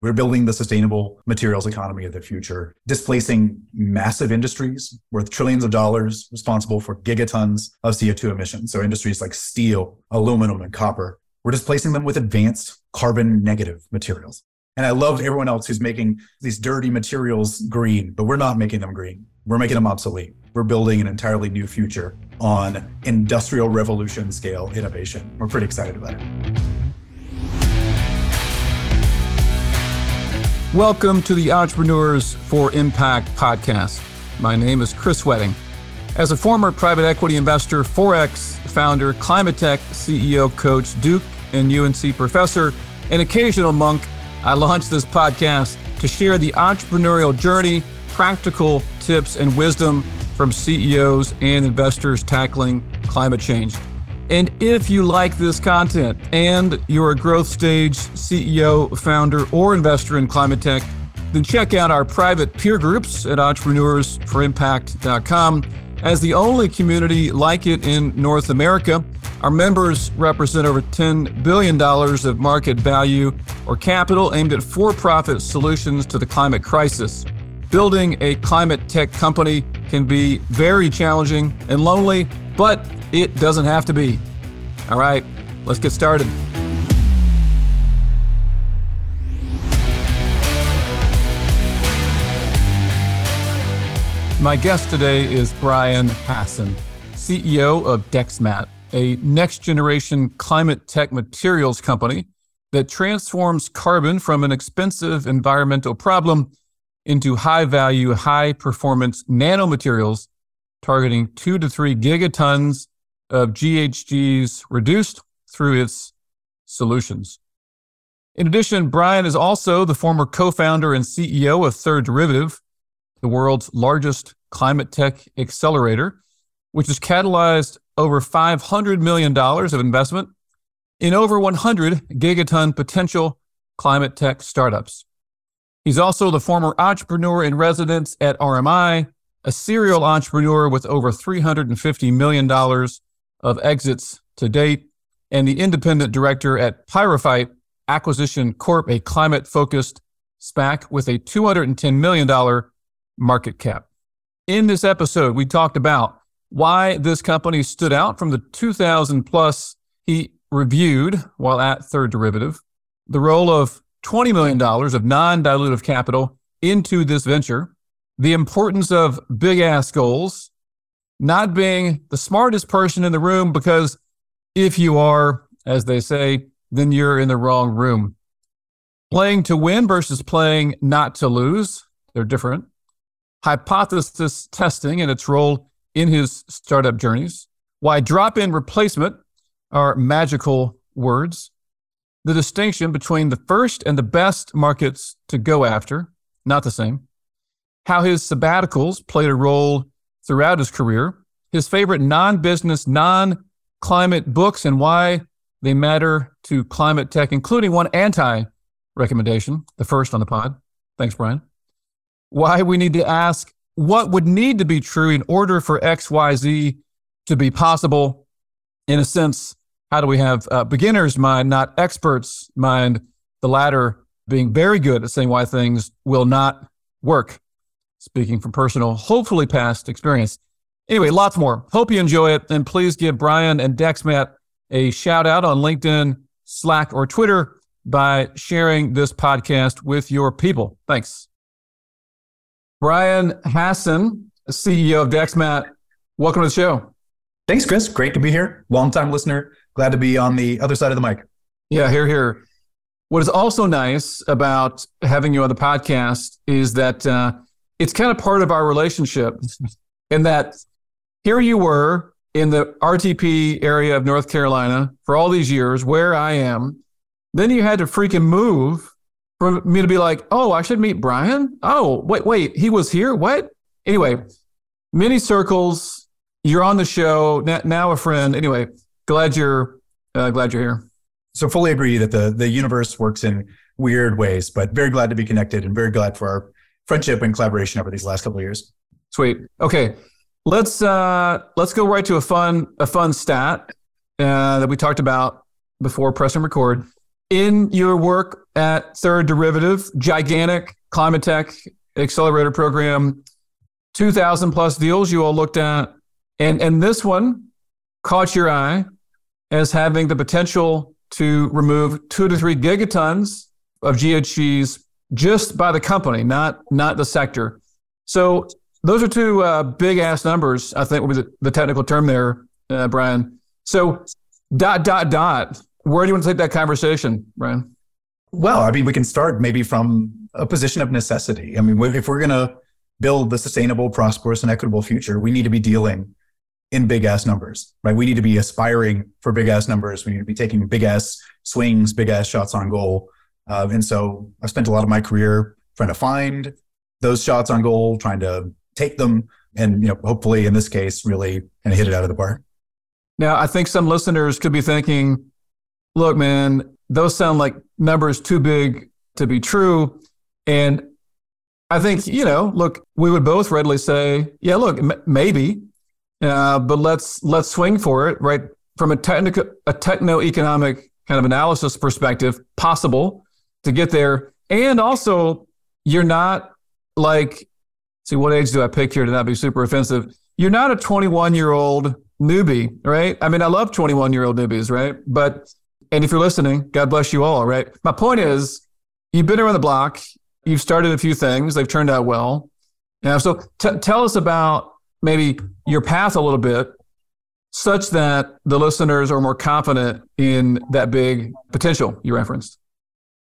We're building the sustainable materials economy of the future, displacing massive industries worth trillions of dollars, responsible for gigatons of CO2 emissions. So, industries like steel, aluminum, and copper. We're displacing them with advanced carbon negative materials. And I love everyone else who's making these dirty materials green, but we're not making them green. We're making them obsolete. We're building an entirely new future on industrial revolution scale innovation. We're pretty excited about it. Welcome to the Entrepreneurs for Impact podcast. My name is Chris Wedding. As a former private equity investor, Forex founder, Climate Tech CEO, coach, Duke and UNC professor, and occasional monk, I launched this podcast to share the entrepreneurial journey, practical tips, and wisdom from CEOs and investors tackling climate change. And if you like this content and you're a growth stage CEO, founder, or investor in climate tech, then check out our private peer groups at entrepreneursforimpact.com. As the only community like it in North America, our members represent over $10 billion of market value or capital aimed at for profit solutions to the climate crisis. Building a climate tech company can be very challenging and lonely, but it doesn't have to be. All right, let's get started. My guest today is Brian Hassin, CEO of Dexmat, a next generation climate tech materials company that transforms carbon from an expensive environmental problem into high value, high performance nanomaterials targeting two to three gigatons of GHGs reduced through its solutions. In addition, Brian is also the former co founder and CEO of Third Derivative, the world's largest climate tech accelerator, which has catalyzed over $500 million of investment in over 100 gigaton potential climate tech startups. He's also the former entrepreneur in residence at RMI, a serial entrepreneur with over $350 million of exits to date, and the independent director at Pyrophyte Acquisition Corp, a climate focused SPAC with a $210 million market cap. In this episode, we talked about why this company stood out from the 2000 plus he reviewed while at Third Derivative, the role of $20 million of non dilutive capital into this venture, the importance of big ass goals, not being the smartest person in the room because if you are, as they say, then you're in the wrong room. Playing to win versus playing not to lose, they're different. Hypothesis testing and its role in his startup journeys. Why drop in replacement are magical words. The distinction between the first and the best markets to go after, not the same. How his sabbaticals played a role throughout his career, his favorite non business, non climate books, and why they matter to climate tech, including one anti recommendation, the first on the pod. Thanks, Brian. Why we need to ask what would need to be true in order for XYZ to be possible. In a sense, how do we have a beginner's mind, not experts' mind, the latter being very good at saying why things will not work speaking from personal, hopefully past experience. Anyway, lots more. Hope you enjoy it. And please give Brian and Dexmat a shout out on LinkedIn, Slack, or Twitter by sharing this podcast with your people. Thanks. Brian Hassin, CEO of Dexmat, welcome to the show. Thanks, Chris. Great to be here. Longtime listener. Glad to be on the other side of the mic. Yeah, here, here. What is also nice about having you on the podcast is that uh, it's kind of part of our relationship in that here you were in the RTP area of North Carolina for all these years, where I am. Then you had to freaking move for me to be like, oh, I should meet Brian. Oh, wait, wait, he was here. What? Anyway, many circles. You're on the show now, a friend. Anyway, glad you're uh, glad you're here. So fully agree that the the universe works in weird ways, but very glad to be connected and very glad for our friendship and collaboration over these last couple of years. Sweet. Okay, let's uh, let's go right to a fun a fun stat uh, that we talked about before press and record. in your work at Third Derivative, gigantic climate tech accelerator program, 2,000 plus deals you all looked at. And, and this one caught your eye as having the potential to remove two to three gigatons of GHGs just by the company, not, not the sector. So those are two uh, big ass numbers, I think would be the, the technical term there, uh, Brian. So dot, dot, dot. Where do you want to take that conversation, Brian? Well, I mean, we can start maybe from a position of necessity. I mean, if we're going to build the sustainable, prosperous, and equitable future, we need to be dealing in big ass numbers, right? We need to be aspiring for big ass numbers. We need to be taking big ass swings, big ass shots on goal. Uh, and so I've spent a lot of my career trying to find those shots on goal, trying to take them, and you know, hopefully in this case, really kind of hit it out of the park. Now, I think some listeners could be thinking, "Look, man, those sound like numbers too big to be true." And I think you know, look, we would both readily say, "Yeah, look, m- maybe." Uh, but let's let's swing for it, right? From a technical, a techno-economic kind of analysis perspective, possible to get there, and also you're not like, see, what age do I pick here to not be super offensive? You're not a 21 year old newbie, right? I mean, I love 21 year old newbies, right? But and if you're listening, God bless you all, right? My point is, you've been around the block, you've started a few things, they've turned out well. Yeah, so t- tell us about maybe your path a little bit such that the listeners are more confident in that big potential you referenced?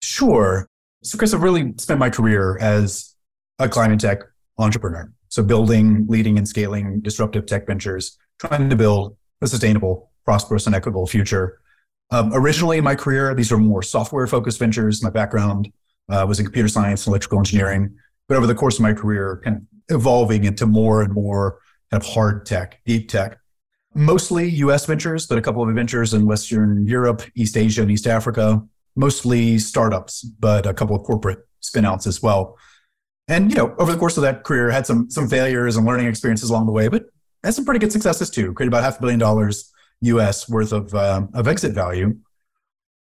Sure. So, Chris, I've really spent my career as a climate tech entrepreneur. So, building, leading, and scaling disruptive tech ventures, trying to build a sustainable, prosperous, and equitable future. Um, originally in my career, these were more software focused ventures. My background uh, was in computer science and electrical engineering. But over the course of my career, kind of evolving into more and more kind of hard tech, deep tech. Mostly US ventures, but a couple of ventures in Western Europe, East Asia, and East Africa. Mostly startups, but a couple of corporate spinouts as well. And you know, over the course of that career, had some some failures and learning experiences along the way, but had some pretty good successes too. Created about half a billion dollars US worth of um, of exit value.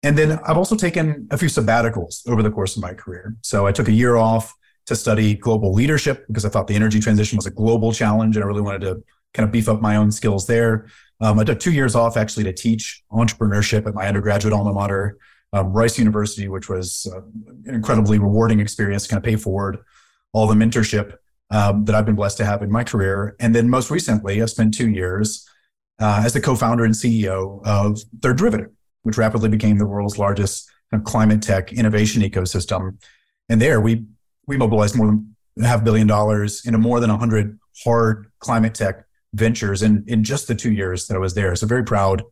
And then I've also taken a few sabbaticals over the course of my career. So I took a year off to study global leadership because I thought the energy transition was a global challenge and I really wanted to kind of beef up my own skills there. Um, I took two years off actually to teach entrepreneurship at my undergraduate alma mater, um, Rice University, which was uh, an incredibly rewarding experience to kind of pay forward all the mentorship um, that I've been blessed to have in my career. And then most recently, I've spent two years uh, as the co-founder and CEO of Third Derivative, which rapidly became the world's largest kind of climate tech innovation ecosystem. And there we we mobilized more than half billion dollars into more than 100 hard climate tech ventures in, in just the two years that I was there. So very proud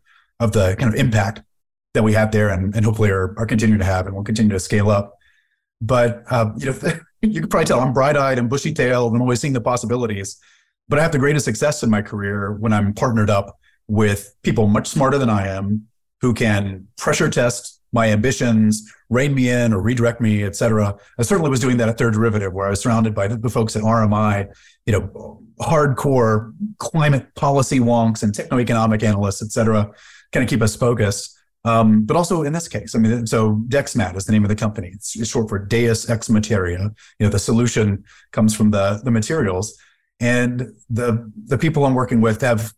of the kind of impact that we have there and, and hopefully are, are continuing to have and will continue to scale up. But, uh, you know, you can probably tell I'm bright eyed and bushy tailed and always seeing the possibilities. But I have the greatest success in my career when I'm partnered up with people much smarter than I am who can pressure test my ambitions, rein me in or redirect me, et cetera. I certainly was doing that at Third Derivative, where I was surrounded by the folks at RMI, you know, hardcore climate policy wonks and techno-economic analysts, et cetera, kind of keep us focused. Um, but also in this case, I mean, so DexMat is the name of the company. It's, it's short for Deus Ex Materia. You know, the solution comes from the the materials, and the the people I'm working with have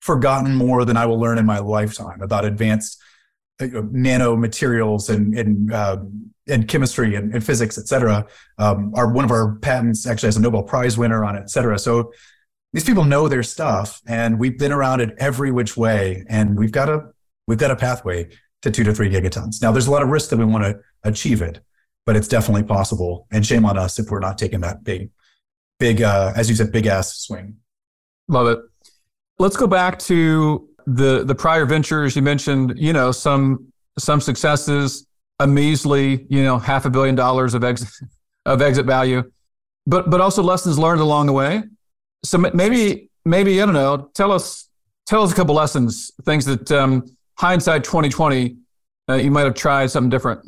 forgotten more than I will learn in my lifetime about advanced uh, nanomaterials and and uh, and chemistry and, and physics, et cetera. Um, our one of our patents actually has a Nobel Prize winner on it, et cetera. So these people know their stuff, and we've been around it every which way, and we've got a we've got a pathway to two to three gigatons. Now, there's a lot of risk that we want to achieve it, but it's definitely possible. And shame on us if we're not taking that big, big, uh, as you said, big ass swing. Love it. Let's go back to the the prior ventures you mentioned, you know, some some successes, a measly, you know, half a billion dollars of exit of exit value, but but also lessons learned along the way. So maybe maybe I don't know. Tell us tell us a couple lessons, things that um, hindsight twenty twenty, uh, you might have tried something different.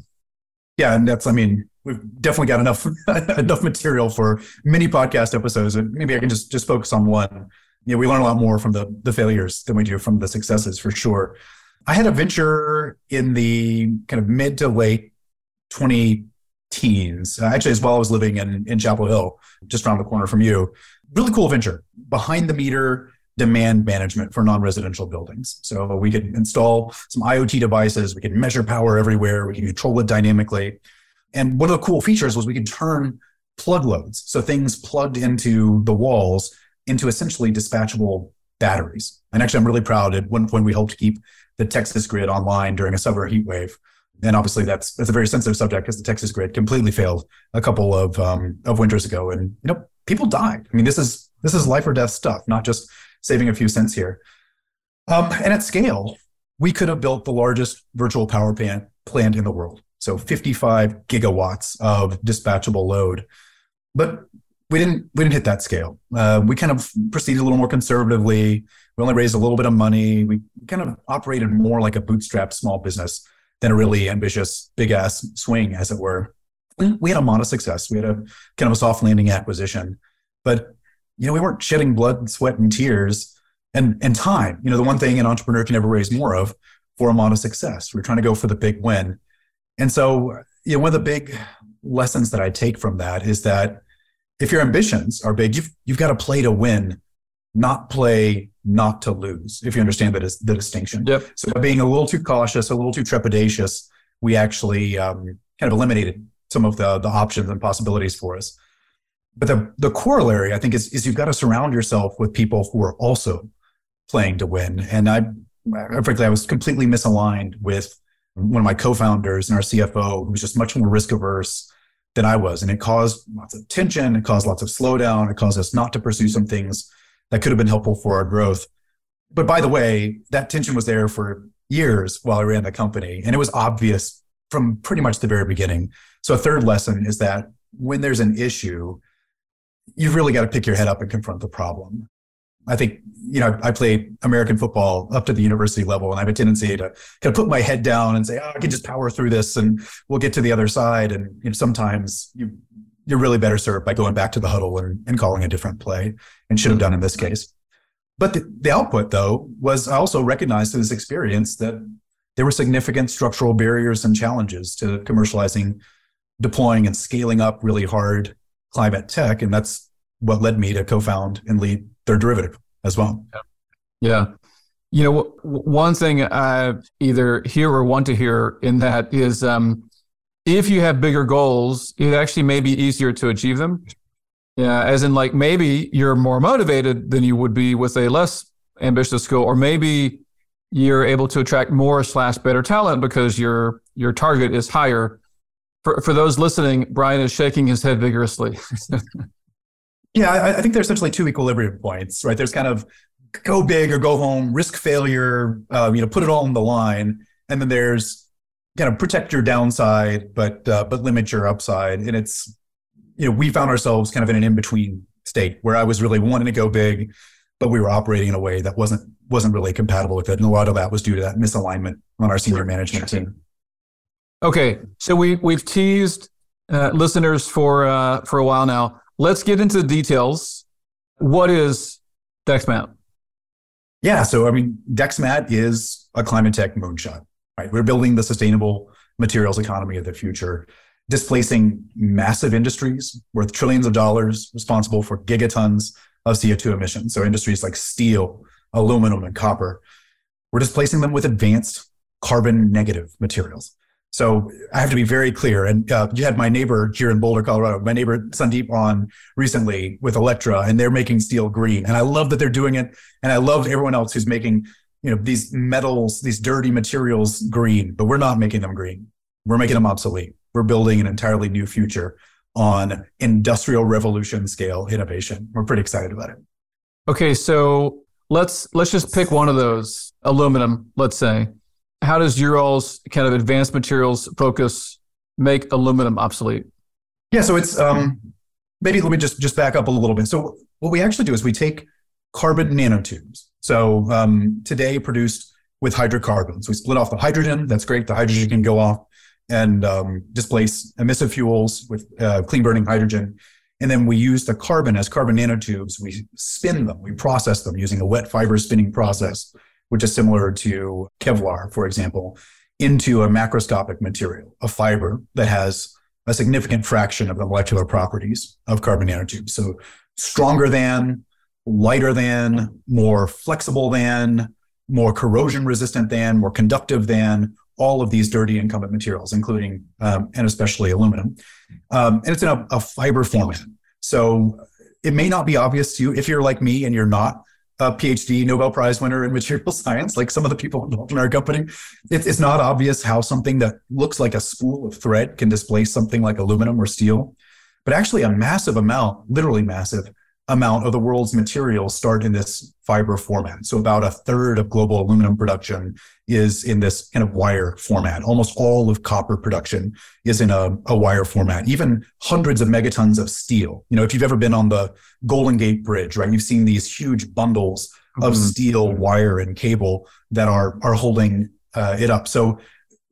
Yeah, and that's I mean we've definitely got enough enough material for many podcast episodes, and maybe I can just just focus on one know, we learn a lot more from the the failures than we do from the successes for sure. I had a venture in the kind of mid to late 20 teens, actually, as well. I was living in, in Chapel Hill, just around the corner from you. Really cool venture behind the meter demand management for non-residential buildings. So we could install some IoT devices, we could measure power everywhere, we can control it dynamically. And one of the cool features was we could turn plug loads, so things plugged into the walls, into essentially dispatchable batteries. And actually, I'm really proud at one point, we helped keep the Texas grid online during a summer heat wave. And obviously, that's that's a very sensitive subject because the Texas grid completely failed a couple of um, of winters ago, and you know people died. I mean, this is this is life or death stuff, not just saving a few cents here. Um, and at scale, we could have built the largest virtual power plant plant in the world. So 55 gigawatts of dispatchable load. But we didn't we didn't hit that scale. Uh, we kind of proceeded a little more conservatively. We only raised a little bit of money. We kind of operated more like a bootstrap small business than a really ambitious big ass swing, as it were. We had a modest success. We had a kind of a soft landing acquisition, but you know we weren't shedding blood, sweat, and tears and and time. You know the one thing an entrepreneur can never raise more of for a modest success. We're trying to go for the big win, and so you know one of the big lessons that I take from that is that if your ambitions are big, you've you've got to play to win, not play not to lose. If you understand that is the distinction. Yep. So by being a little too cautious, a little too trepidatious, we actually um, kind of eliminated some of the the options and possibilities for us. But the the corollary, I think, is is you've got to surround yourself with people who are also playing to win. And I, frankly, I was completely misaligned with one of my co-founders and our CFO, who was just much more risk averse than I was. And it caused lots of tension, it caused lots of slowdown, it caused us not to pursue some things that could have been helpful for our growth. But by the way, that tension was there for years while I ran the company. And it was obvious from pretty much the very beginning. So a third lesson is that when there's an issue, you've really got to pick your head up and confront the problem. I think, you know, I played American football up to the university level, and I have a tendency to kind of put my head down and say, oh, I can just power through this and we'll get to the other side. And you know, sometimes you, you're really better served by going back to the huddle and, and calling a different play and should have done in this case. But the, the output, though, was I also recognized through this experience that there were significant structural barriers and challenges to commercializing, deploying, and scaling up really hard climate tech. And that's what led me to co found and lead Third Derivative as well. Yeah. You know, one thing I either hear or want to hear in that is um, if you have bigger goals, it actually may be easier to achieve them. Yeah, as in like maybe you're more motivated than you would be with a less ambitious goal, or maybe you're able to attract more slash better talent because your your target is higher. For for those listening, Brian is shaking his head vigorously. Yeah, I, I think there's essentially two equilibrium points, right? There's kind of go big or go home, risk failure, uh, you know, put it all on the line, and then there's kind of protect your downside, but uh, but limit your upside. And it's you know we found ourselves kind of in an in between state where I was really wanting to go big, but we were operating in a way that wasn't wasn't really compatible with it, and a lot of that was due to that misalignment on our senior management team. Okay, so we we've teased uh, listeners for uh, for a while now let's get into the details. What is DexMat? Yeah, so I mean, DexMat is a climate tech moonshot, right? We're building the sustainable materials economy of the future, displacing massive industries worth trillions of dollars, responsible for gigatons of CO2 emissions. So industries like steel, aluminum, and copper. We're displacing them with advanced carbon negative materials. So I have to be very clear. And uh, you had my neighbor here in Boulder, Colorado, my neighbor Sandeep on recently with Electra, and they're making steel green. And I love that they're doing it. And I love everyone else who's making, you know, these metals, these dirty materials green, but we're not making them green. We're making them obsolete. We're building an entirely new future on industrial revolution scale innovation. We're pretty excited about it. Okay, so let's let's just pick one of those aluminum, let's say how does Ural's kind of advanced materials focus make aluminum obsolete? Yeah, so it's um, maybe let me just just back up a little bit. So what we actually do is we take carbon nanotubes. So um, today produced with hydrocarbons. We split off the hydrogen. That's great. The hydrogen can go off and um, displace emissive fuels with uh, clean burning hydrogen. And then we use the carbon as carbon nanotubes. We spin them. We process them using a wet fiber spinning process which is similar to Kevlar, for example, into a macroscopic material, a fiber that has a significant fraction of the molecular properties of carbon nanotubes. So stronger than, lighter than, more flexible than, more corrosion resistant than, more conductive than all of these dirty incumbent materials, including um, and especially aluminum. Um, and it's in a, a fiber format. So it may not be obvious to you if you're like me and you're not a PhD Nobel Prize winner in material science, like some of the people involved in our company. It's, it's not obvious how something that looks like a spool of thread can displace something like aluminum or steel. But actually, a massive amount, literally massive, amount of the world's materials start in this fiber format. So about a third of global aluminum production is in this kind of wire format. Almost all of copper production is in a, a wire format, even hundreds of megatons of steel. You know, if you've ever been on the Golden Gate Bridge, right, you've seen these huge bundles of mm-hmm. steel, wire, and cable that are, are holding uh, it up. So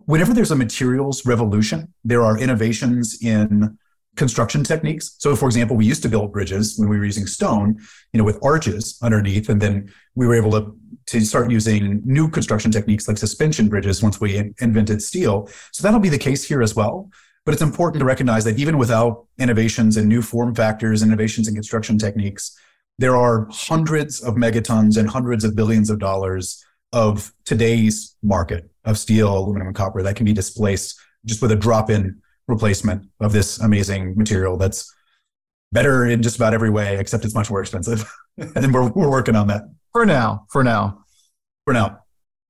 whenever there's a materials revolution, there are innovations in construction techniques. So, for example, we used to build bridges when we were using stone, you know, with arches underneath, and then we were able to to start using new construction techniques like suspension bridges once we in- invented steel. So that'll be the case here as well. But it's important to recognize that even without innovations and new form factors, innovations in construction techniques, there are hundreds of megatons and hundreds of billions of dollars of today's market of steel, aluminum, and copper that can be displaced just with a drop in replacement of this amazing material that's better in just about every way, except it's much more expensive. and we're, we're working on that. For now, for now. For now.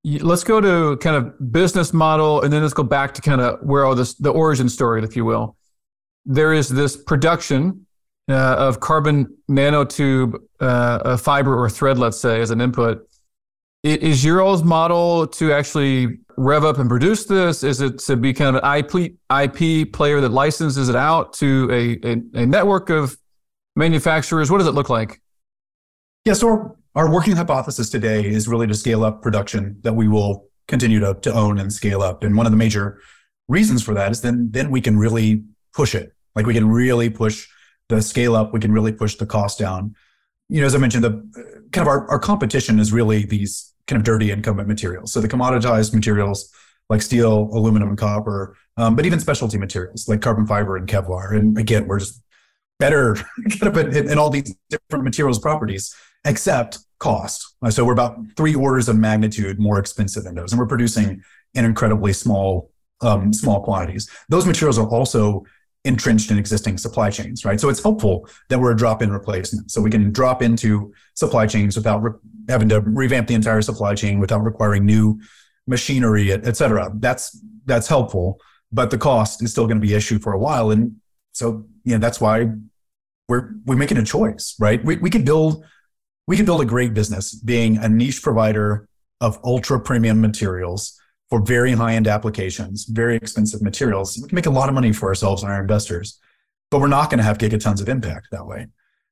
Let's go to kind of business model and then let's go back to kind of where all this, the origin story, if you will. There is this production uh, of carbon nanotube uh, fiber or thread, let's say, as an input. Is your model to actually rev up and produce this? Is it to be kind of an IP, IP player that licenses it out to a, a, a network of manufacturers? What does it look like? Yeah, so our, our working hypothesis today is really to scale up production that we will continue to, to own and scale up. And one of the major reasons for that is then then we can really push it. Like we can really push the scale up, we can really push the cost down. You know, as I mentioned, the kind of our, our competition is really these kind of dirty incumbent materials. So the commoditized materials like steel, aluminum, and copper, um, but even specialty materials like carbon fiber and Kevlar. And again, we're just better kind of in, in all these different materials properties, except cost. So we're about three orders of magnitude more expensive than those, and we're producing in incredibly small um, small quantities. Those materials are also entrenched in existing supply chains, right? So it's helpful that we're a drop-in replacement. So we can drop into supply chains without re- having to revamp the entire supply chain, without requiring new machinery, et, et cetera. That's that's helpful, but the cost is still going to be an issue for a while. And so, you know, that's why we're we're making a choice, right? We we could build we could build a great business being a niche provider of ultra premium materials for very high end applications, very expensive materials. We can make a lot of money for ourselves and our investors, but we're not going to have gigatons of impact that way.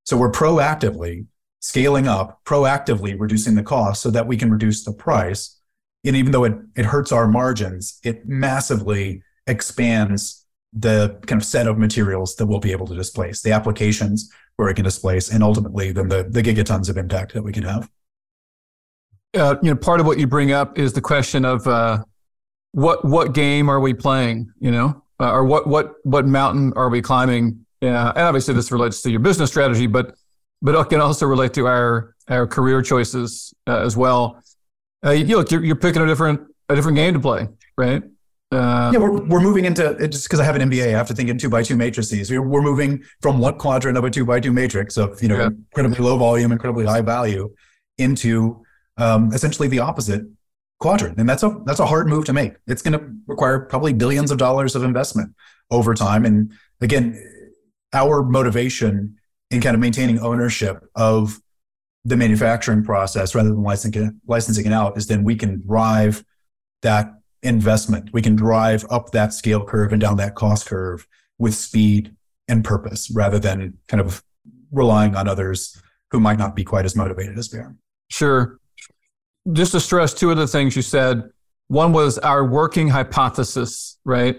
So we're proactively scaling up, proactively reducing the cost so that we can reduce the price. And even though it, it hurts our margins, it massively expands the kind of set of materials that we'll be able to displace, the applications where it can displace, and ultimately then the, the gigatons of impact that we can have uh, you know, part of what you bring up is the question of uh, what what game are we playing? You know, uh, or what what what mountain are we climbing? Yeah, and obviously this relates to your business strategy, but but it can also relate to our our career choices uh, as well. Uh, you look, you're, you're picking a different a different game to play, right? Uh, yeah, we're, we're moving into just because I have an MBA, I have to think in two by two matrices. We're, we're moving from one quadrant of a two by two matrix of you know yeah. incredibly low volume, incredibly high value, into um, essentially the opposite quadrant. And that's a that's a hard move to make. It's going to require probably billions of dollars of investment over time. And again, our motivation in kind of maintaining ownership of the manufacturing process rather than licensing licensing it out is then we can drive that investment. We can drive up that scale curve and down that cost curve with speed and purpose rather than kind of relying on others who might not be quite as motivated as we are. Sure just to stress two of the things you said. One was our working hypothesis, right?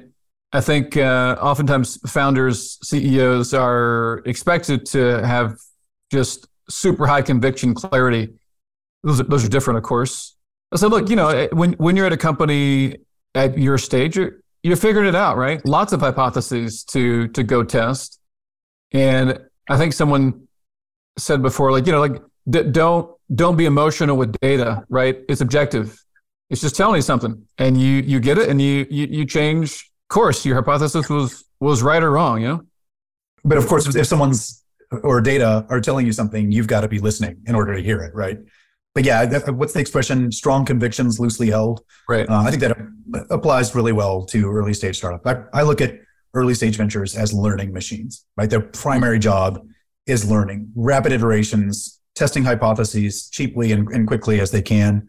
I think uh, oftentimes founders, CEOs are expected to have just super high conviction clarity. Those are, those are different, of course. I said, look, you know, eh, when when you're at a company at your stage, you're you're figuring it out, right? Lots of hypotheses to to go test, and I think someone said before, like you know, like d- don't don't be emotional with data, right? It's objective. It's just telling you something, and you you get it, and you you, you change course. Your hypothesis was was right or wrong, you know. But of course, if someone's or data are telling you something, you've got to be listening in order to hear it, right? But yeah, what's the expression? Strong convictions, loosely held. Right. Uh, I think that applies really well to early stage startup. I, I look at early stage ventures as learning machines, right? Their primary job is learning, rapid iterations, testing hypotheses cheaply and, and quickly as they can.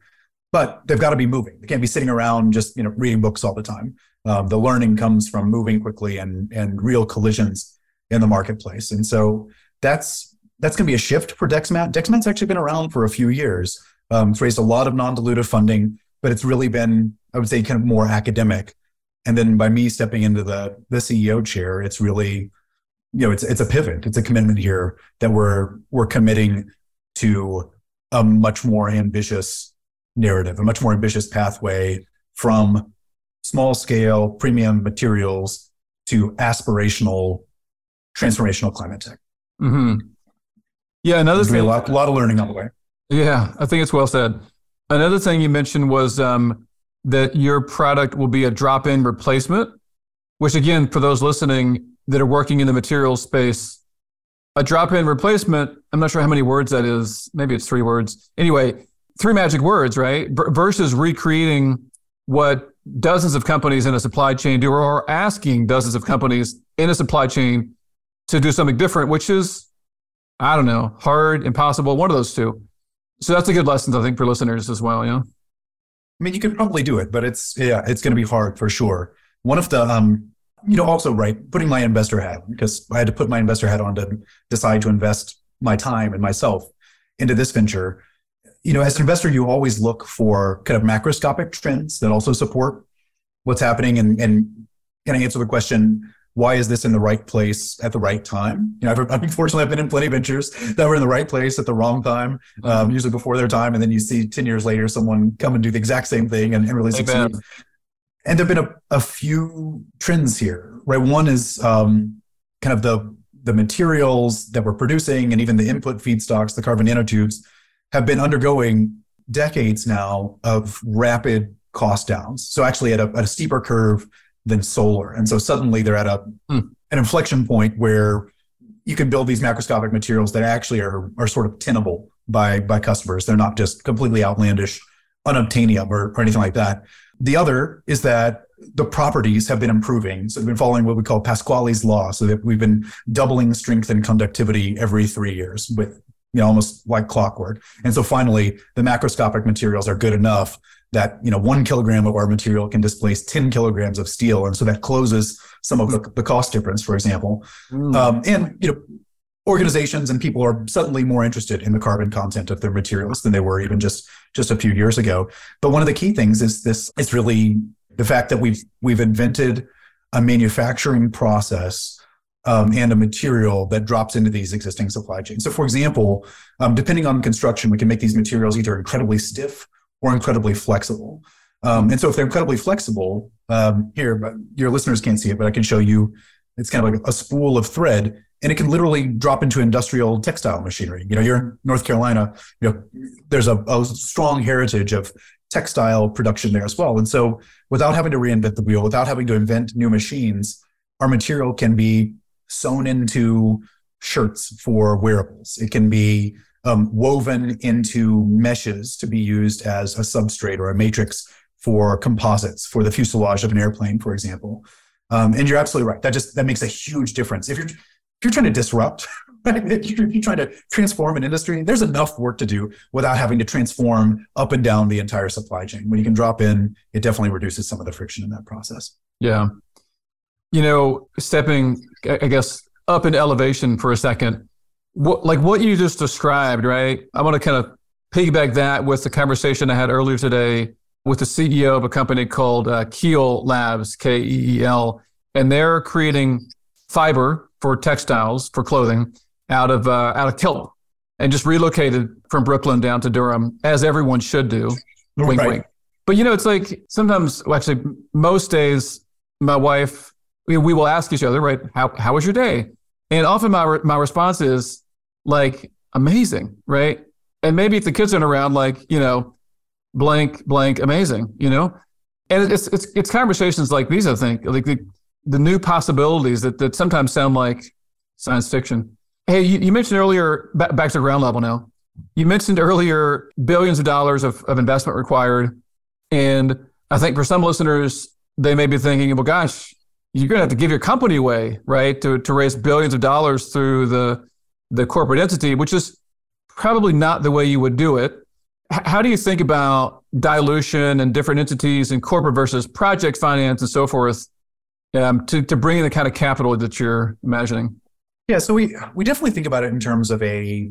But they've got to be moving. They can't be sitting around just you know reading books all the time. Um, the learning comes from moving quickly and and real collisions in the marketplace. And so that's that's going to be a shift for DexMat. DexMat's actually been around for a few years. Um, it's raised a lot of non-dilutive funding, but it's really been, I would say, kind of more academic. And then by me stepping into the the CEO chair, it's really, you know, it's it's a pivot. It's a commitment here that we're we're committing to a much more ambitious narrative, a much more ambitious pathway from small scale premium materials to aspirational transformational climate tech. Mm-hmm. Yeah, another There's thing. A lot, a lot of learning on the way. Yeah, I think it's well said. Another thing you mentioned was um, that your product will be a drop-in replacement, which again, for those listening that are working in the materials space, a drop-in replacement. I'm not sure how many words that is. Maybe it's three words. Anyway, three magic words, right? B- versus recreating what dozens of companies in a supply chain do, or asking dozens of companies in a supply chain to do something different, which is, I don't know, hard, impossible, one of those two. So that's a good lesson, I think, for listeners as well. Yeah. I mean, you could probably do it, but it's yeah, it's going to be hard for sure. One of the um, you know, also right, putting my investor hat because I had to put my investor hat on to decide to invest my time and myself into this venture. You know, as an investor, you always look for kind of macroscopic trends that also support what's happening and and kind of answer the question why is this in the right place at the right time? You know, I've, unfortunately, I've been in plenty of ventures that were in the right place at the wrong time, um, usually before their time, and then you see ten years later someone come and do the exact same thing and, and really succeed. And there've been a, a few trends here, right? One is um, kind of the the materials that we're producing and even the input feedstocks, the carbon nanotubes, have been undergoing decades now of rapid cost downs. So actually, at a, at a steeper curve than solar. And so suddenly they're at a hmm. an inflection point where you can build these macroscopic materials that actually are are sort of tenable by by customers. They're not just completely outlandish, unobtainium or, or anything like that. The other is that the properties have been improving. So we've been following what we call Pasquali's law, so that we've been doubling strength and conductivity every three years with you know almost like clockwork. And so finally, the macroscopic materials are good enough that you know one kilogram of our material can displace 10 kilograms of steel and so that closes some of the, the cost difference for example mm. um, and you know organizations and people are suddenly more interested in the carbon content of their materials than they were even just just a few years ago but one of the key things is this is really the fact that we've we've invented a manufacturing process um, and a material that drops into these existing supply chains. So, for example, um, depending on construction, we can make these materials either incredibly stiff or incredibly flexible. Um, and so if they're incredibly flexible, um, here, but your listeners can't see it, but I can show you. It's kind of like a spool of thread, and it can literally drop into industrial textile machinery. You know, you're in North Carolina. You know, there's a, a strong heritage of textile production there as well. And so, without having to reinvent the wheel, without having to invent new machines, our material can be sewn into shirts for wearables. It can be um, woven into meshes to be used as a substrate or a matrix for composites for the fuselage of an airplane, for example. Um, and you're absolutely right. That just that makes a huge difference. If you're if you're trying to disrupt, you're, if you're trying to transform an industry, there's enough work to do without having to transform up and down the entire supply chain. When you can drop in, it definitely reduces some of the friction in that process. Yeah. You know, stepping, I guess, up in elevation for a second, what, like what you just described, right? I want to kind of piggyback that with the conversation I had earlier today with the CEO of a company called uh, Keel Labs, K E E L, and they're creating fiber for textiles for clothing out of uh, out of kelp, and just relocated from Brooklyn down to Durham, as everyone should do. Wink, Right. wink. But you know, it's like sometimes, well, actually, most days, my wife, we, we will ask each other, right? How how was your day? And often my re- my response is like amazing, right? And maybe if the kids aren't around, like you know, blank blank amazing, you know. And it's it's it's conversations like these, I think, like the the new possibilities that that sometimes sound like science fiction. Hey, you, you mentioned earlier back, back to ground level now. You mentioned earlier billions of dollars of, of investment required. And I think for some listeners, they may be thinking, well, gosh, you're going to have to give your company away, right, to, to raise billions of dollars through the, the corporate entity, which is probably not the way you would do it. How do you think about dilution and different entities and corporate versus project finance and so forth um, to, to bring in the kind of capital that you're imagining? Yeah, so we we definitely think about it in terms of a,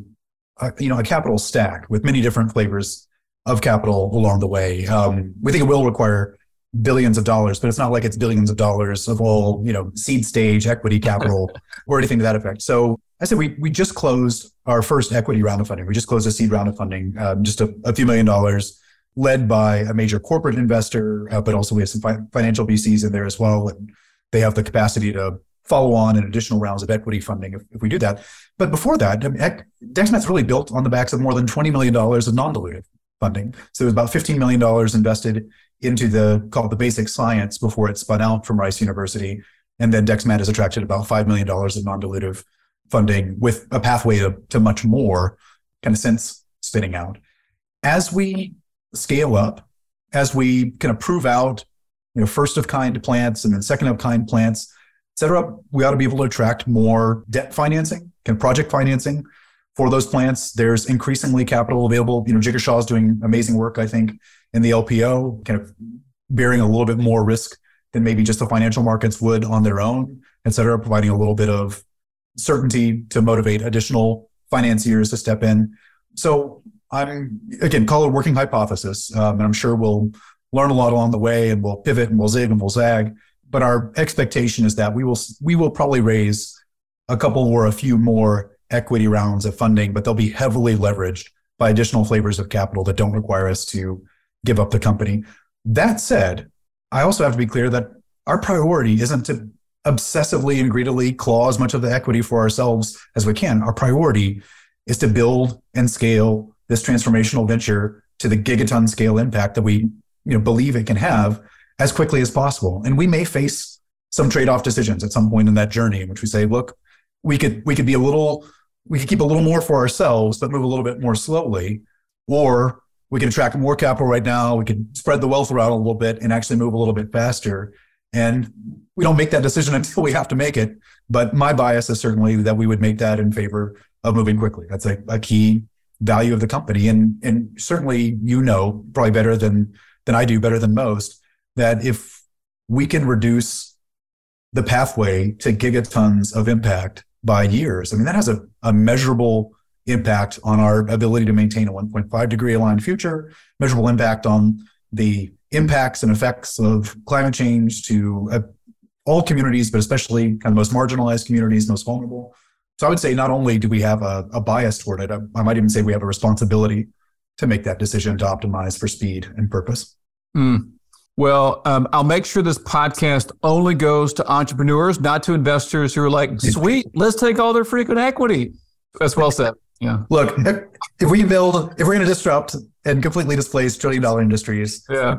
a you know a capital stack with many different flavors of capital along the way. Um, we think it will require billions of dollars, but it's not like it's billions of dollars of all you know seed stage equity capital or anything to that effect. So I said we we just closed our first equity round of funding. We just closed a seed round of funding, um, just a, a few million dollars, led by a major corporate investor, uh, but also we have some fi- financial VCs in there as well, and they have the capacity to follow on in additional rounds of equity funding if, if we do that. But before that, I mean, DexMat's really built on the backs of more than $20 million of non-dilutive funding. So it was about $15 million invested into the called the basic science before it spun out from Rice University. And then DexMat has attracted about $5 million of non-dilutive funding with a pathway to, to much more kind of since spinning out. As we scale up, as we kind of prove out, you know, first of kind plants and then second of kind plants, et cetera, we ought to be able to attract more debt financing and project financing for those plants. There's increasingly capital available. You know, Jigar is doing amazing work, I think, in the LPO, kind of bearing a little bit more risk than maybe just the financial markets would on their own, et cetera, providing a little bit of certainty to motivate additional financiers to step in. So I'm again call it a working hypothesis, um, and I'm sure we'll learn a lot along the way, and we'll pivot and we'll zig and we'll zag. But our expectation is that we will we will probably raise a couple or a few more equity rounds of funding, but they'll be heavily leveraged by additional flavors of capital that don't require us to give up the company. That said, I also have to be clear that our priority isn't to obsessively and greedily claw as much of the equity for ourselves as we can. Our priority is to build and scale this transformational venture to the gigaton scale impact that we you know believe it can have as quickly as possible. And we may face some trade-off decisions at some point in that journey in which we say, look, we could we could be a little we could keep a little more for ourselves but move a little bit more slowly or we can attract more capital right now. We could spread the wealth around a little bit and actually move a little bit faster. And we don't make that decision until we have to make it. But my bias is certainly that we would make that in favor of moving quickly. That's a, a key value of the company. And and certainly you know probably better than than I do better than most that if we can reduce the pathway to gigatons of impact by years. I mean, that has a, a measurable impact on our ability to maintain a 1.5 degree aligned future, measurable impact on the impacts and effects of climate change to uh, all communities, but especially kind of most marginalized communities, most vulnerable. So I would say not only do we have a, a bias toward it, I, I, might even say we have a responsibility to make that decision to optimize for speed and purpose. Mm. Well, um, I'll make sure this podcast only goes to entrepreneurs, not to investors who are like, sweet, let's take all their freaking equity. That's well said. Yeah. Look, if, if we build, if we're going to disrupt and completely displace trillion dollar industries, yeah.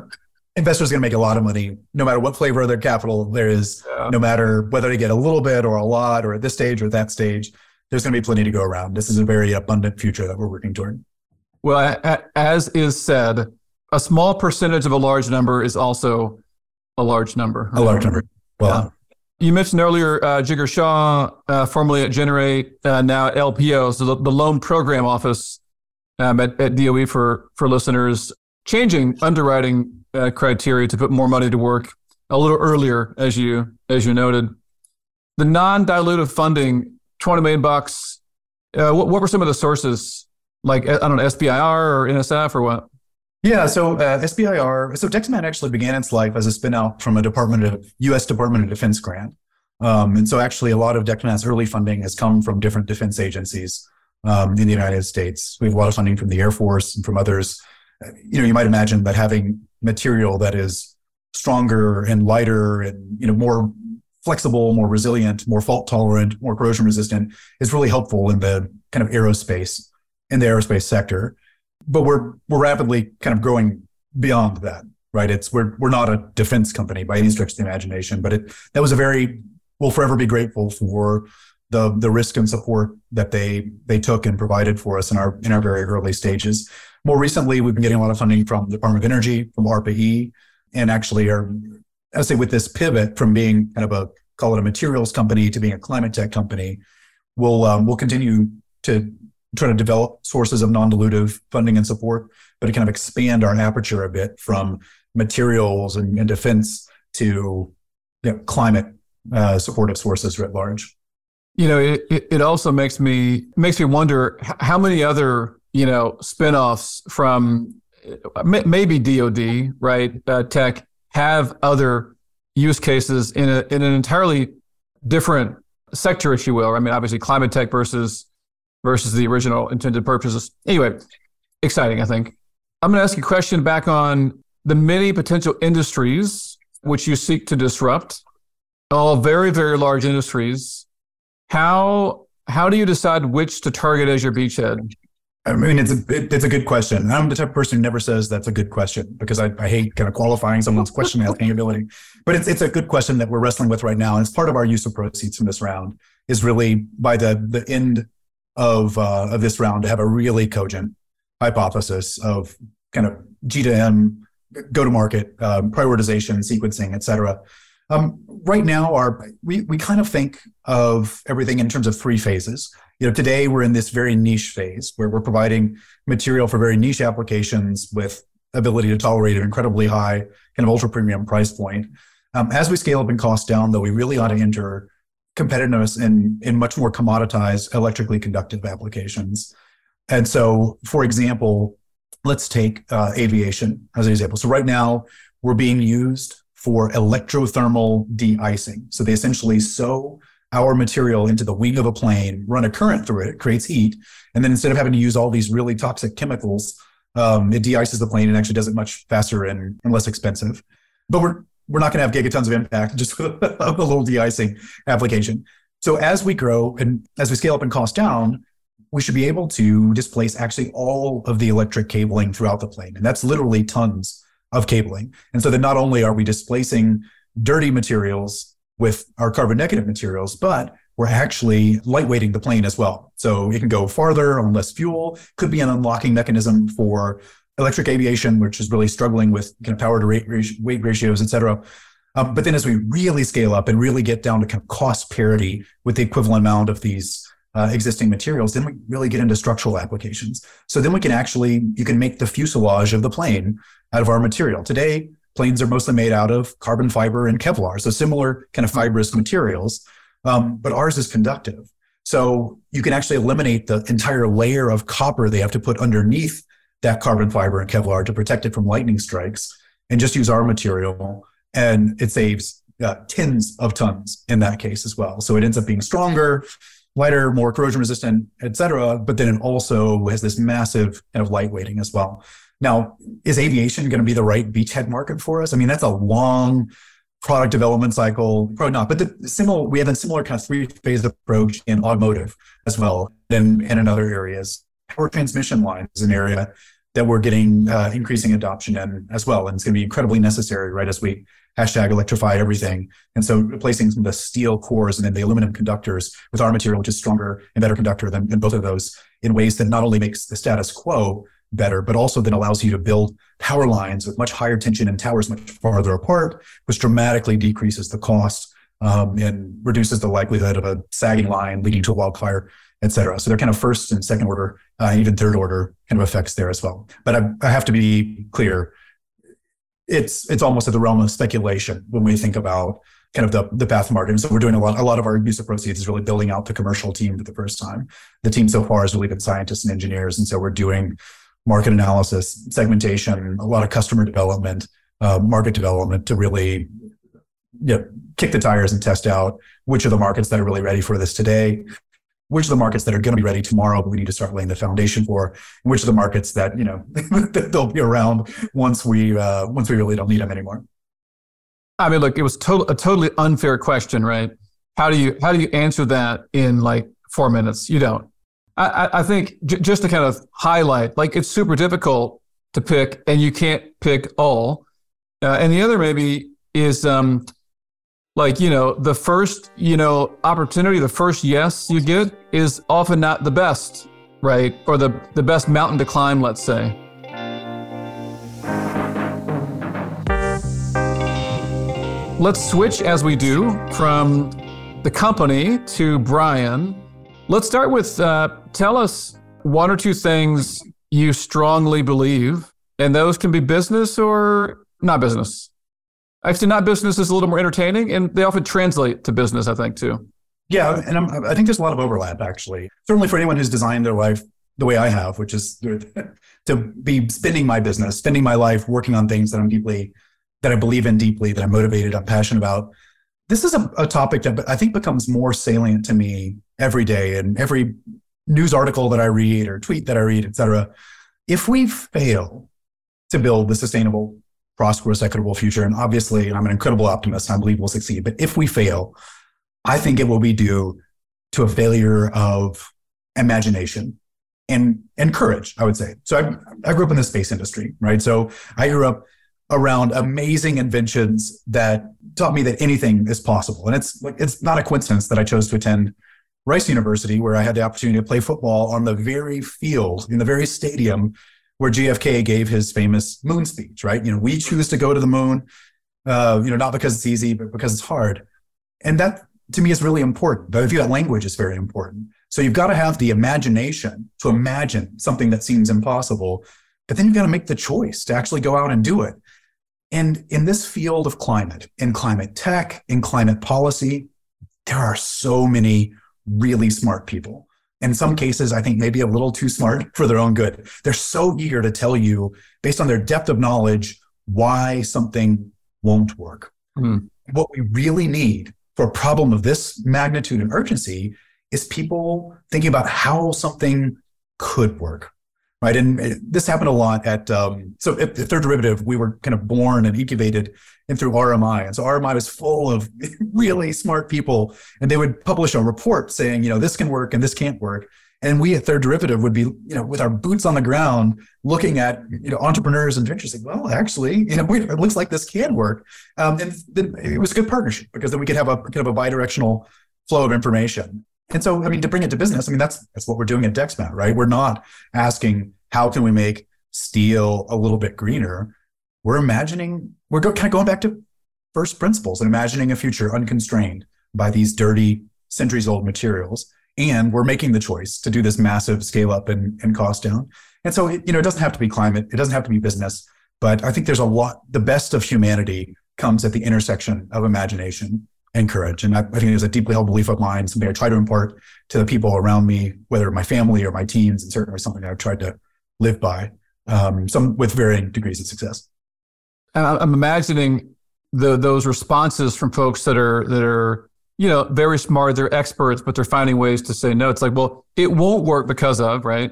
investors are going to make a lot of money, no matter what flavor of their capital there is, yeah. no matter whether they get a little bit or a lot or at this stage or at that stage. There's going to be plenty to go around. This is a very abundant future that we're working toward. Well, as is said, a small percentage of a large number is also a large number. A large number. Well, yeah. you mentioned earlier uh, Jigar Shah, uh, formerly at Generate, uh, now at LPO, so the, the loan program office um, at, at, DOE for for listeners, changing underwriting uh, criteria to put more money to work a little earlier, as you as you noted. The non-dilutive funding, twenty million bucks. Uh, what, what were some of the sources? Like I don't know, SBIR or NSF or what? Yeah, so uh, SBIR, so DexMat actually began its life as a spinout from a Department of U.S. Department of Defense grant, um, and so actually a lot of DexMat's early funding has come from different defense agencies um, in the United States. We have a lot of funding from the Air Force and from others you know, you might imagine that having material that is stronger and lighter and you know more flexible, more resilient, more fault tolerant, more corrosion resistant is really helpful in the kind of aerospace in the aerospace sector. But we're we're rapidly kind of growing beyond that, right? It's we're we're not a defense company by any stretch of the imagination, but it that was a very we'll forever be grateful for the the risk and support that they they took and provided for us in our in our very early stages. More recently, we've been getting a lot of funding from the Department of Energy, from ARPA-E, and actually are I say with this pivot from being kind of a call it a materials company to being a climate tech company, we'll um, we'll continue to try to develop sources of non-dilutive funding and support, but to kind of expand our aperture a bit from materials and, and defense to you know, climate uh, supportive sources writ large. You know, it, it also makes me makes me wonder how many other you know spinoffs from maybe DoD right uh, tech have other use cases in a in an entirely different sector, if you will. I mean, obviously, climate tech versus versus the original intended purposes. Anyway, exciting, I think. I'm going to ask you a question back on the many potential industries which you seek to disrupt, all very, very large industries. How how do you decide which to target as your beachhead? I mean, it's a it, it's a good question. I'm the type of person who never says that's a good question because I, I hate kind of qualifying someone's question asking ability. But it's it's a good question that we're wrestling with right now, and it's part of our use of proceeds from this round is really by the the end of uh, of this round to have a really cogent hypothesis of kind of G to M, go to market, um, prioritization, sequencing, et cetera. Um, right now, our we we kind of think of everything in terms of three phases. You know, today we're in this very niche phase where we're providing material for very niche applications with ability to tolerate an incredibly high kind of ultra premium price point. Um, as we scale up and cost down, though, we really ought to enter competitiveness in in much more commoditized electrically conductive applications. And so, for example, let's take uh, aviation as an example. So right now, we're being used for electrothermal de-icing. So they essentially sew our material into the wing of a plane, run a current through it, it creates heat, and then instead of having to use all these really toxic chemicals, um, it de-ices the plane and actually does it much faster and, and less expensive. But we're we're not going to have gigatons of impact just a little de-icing application. So as we grow and as we scale up and cost down, we should be able to displace actually all of the electric cabling throughout the plane. And that's literally tons of cabling. And so then not only are we displacing dirty materials with our carbon negative materials, but we're actually lightweighting the plane as well. So it can go farther on less fuel, could be an unlocking mechanism for electric aviation, which is really struggling with kind of power to rate, weight ratios, et cetera. Um, but then as we really scale up and really get down to kind of cost parity with the equivalent amount of these uh, existing materials, then we really get into structural applications. So then we can actually, you can make the fuselage of the plane out of our material. Today, planes are mostly made out of carbon fiber and Kevlar, so similar kind of fibrous materials, um, but ours is conductive. So you can actually eliminate the entire layer of copper they have to put underneath that carbon fiber and Kevlar to protect it from lightning strikes and just use our material. And it saves uh, tens of tons in that case as well. So it ends up being stronger, lighter, more corrosion resistant, et cetera. But then it also has this massive kind of lightweighting as well. Now, is aviation going to be the right beachhead market for us? I mean, that's a long product development cycle. Probably not. But the similar, we have a similar kind of three phase approach in automotive as well, and, and in other areas. Power transmission lines is an area that we're getting uh, increasing adoption in as well. And it's going to be incredibly necessary, right, as we hashtag electrify everything. And so replacing some of the steel cores and then the aluminum conductors with our material, which is stronger and better conductor than, than both of those in ways that not only makes the status quo better, but also then allows you to build power lines with much higher tension and towers much farther apart, which dramatically decreases the cost um, and reduces the likelihood of a sagging line leading to a wildfire, et cetera. So they're kind of first and second order, uh, even third order kind of effects there as well. But I, I have to be clear. It's, it's almost at the realm of speculation when we think about kind of the, the path market. so we're doing a lot, a lot of our use of proceeds is really building out the commercial team for the first time. The team so far has really been scientists and engineers. And so we're doing market analysis, segmentation, a lot of customer development, uh, market development to really you know, kick the tires and test out which are the markets that are really ready for this today. Which are the markets that are going to be ready tomorrow, but we need to start laying the foundation for, and which are the markets that you know they'll be around once we uh, once we really don't need them anymore. I mean, look, it was to- a totally unfair question, right? How do you how do you answer that in like four minutes? You don't. I, I think j- just to kind of highlight, like it's super difficult to pick, and you can't pick all. Uh, and the other maybe is um, like you know the first you know opportunity, the first yes you get is often not the best, right? Or the the best mountain to climb, let's say. Let's switch as we do from the company to Brian. Let's start with uh, tell us one or two things you strongly believe, and those can be business or not business. Actually, not business is a little more entertaining, and they often translate to business, I think, too. Yeah, and I'm, i think there's a lot of overlap, actually. Certainly for anyone who's designed their life the way I have, which is to be spending my business, spending my life working on things that I'm deeply that I believe in deeply, that I'm motivated, I'm passionate about. This is a, a topic that I think becomes more salient to me every day and every news article that I read or tweet that I read, et cetera. If we fail to build the sustainable, prosperous, equitable future, and obviously I'm an incredible optimist, I believe we'll succeed, but if we fail, I think it will be due to a failure of imagination and and courage, I would say. So I, I grew up in the space industry, right? So I grew up around amazing inventions that taught me that anything is possible. And it's like it's not a coincidence that I chose to attend Rice University, where I had the opportunity to play football on the very field, in the very stadium where JFK gave his famous moon speech, right? You know, we choose to go to the moon, uh, you know, not because it's easy, but because it's hard. And that to me is really important. But if you got language is very important. So you've got to have the imagination to imagine something that seems impossible, but then you've got to make the choice to actually go out and do it. And in this field of climate, in climate tech, in climate policy, there are so many really smart people. In some cases, I think maybe a little too smart for their own good. They're so eager to tell you, based on their depth of knowledge, why something won't work. Mm. What we really need for a problem of this magnitude and urgency is people thinking about how something could work right? And this happened a lot at um, so at the third derivative, we were kind of born and incubated and through RMI, and so RMI was full of really smart people, and they would publish a report saying, you know, this can work and this can't work. And we at Third Derivative would be, you know, with our boots on the ground, looking at, you know, entrepreneurs and ventures, saying, well, actually, you know, it looks like this can work. Um, and then it was a good partnership because then we could have a kind of a bidirectional flow of information. And so, I mean, to bring it to business, I mean, that's that's what we're doing at DexMat, right? We're not asking how can we make steel a little bit greener. We're imagining, we're go, kind of going back to first principles and imagining a future unconstrained by these dirty, centuries old materials. And we're making the choice to do this massive scale up and, and cost down. And so, it, you know, it doesn't have to be climate, it doesn't have to be business, but I think there's a lot, the best of humanity comes at the intersection of imagination and courage. And I, I think it's a deeply held belief of mine, something I try to impart to the people around me, whether my family or my teams, and certainly something I've tried to live by, um, some with varying degrees of success. I'm imagining the those responses from folks that are that are you know very smart, they're experts, but they're finding ways to say no. It's like, well, it won't work because of right.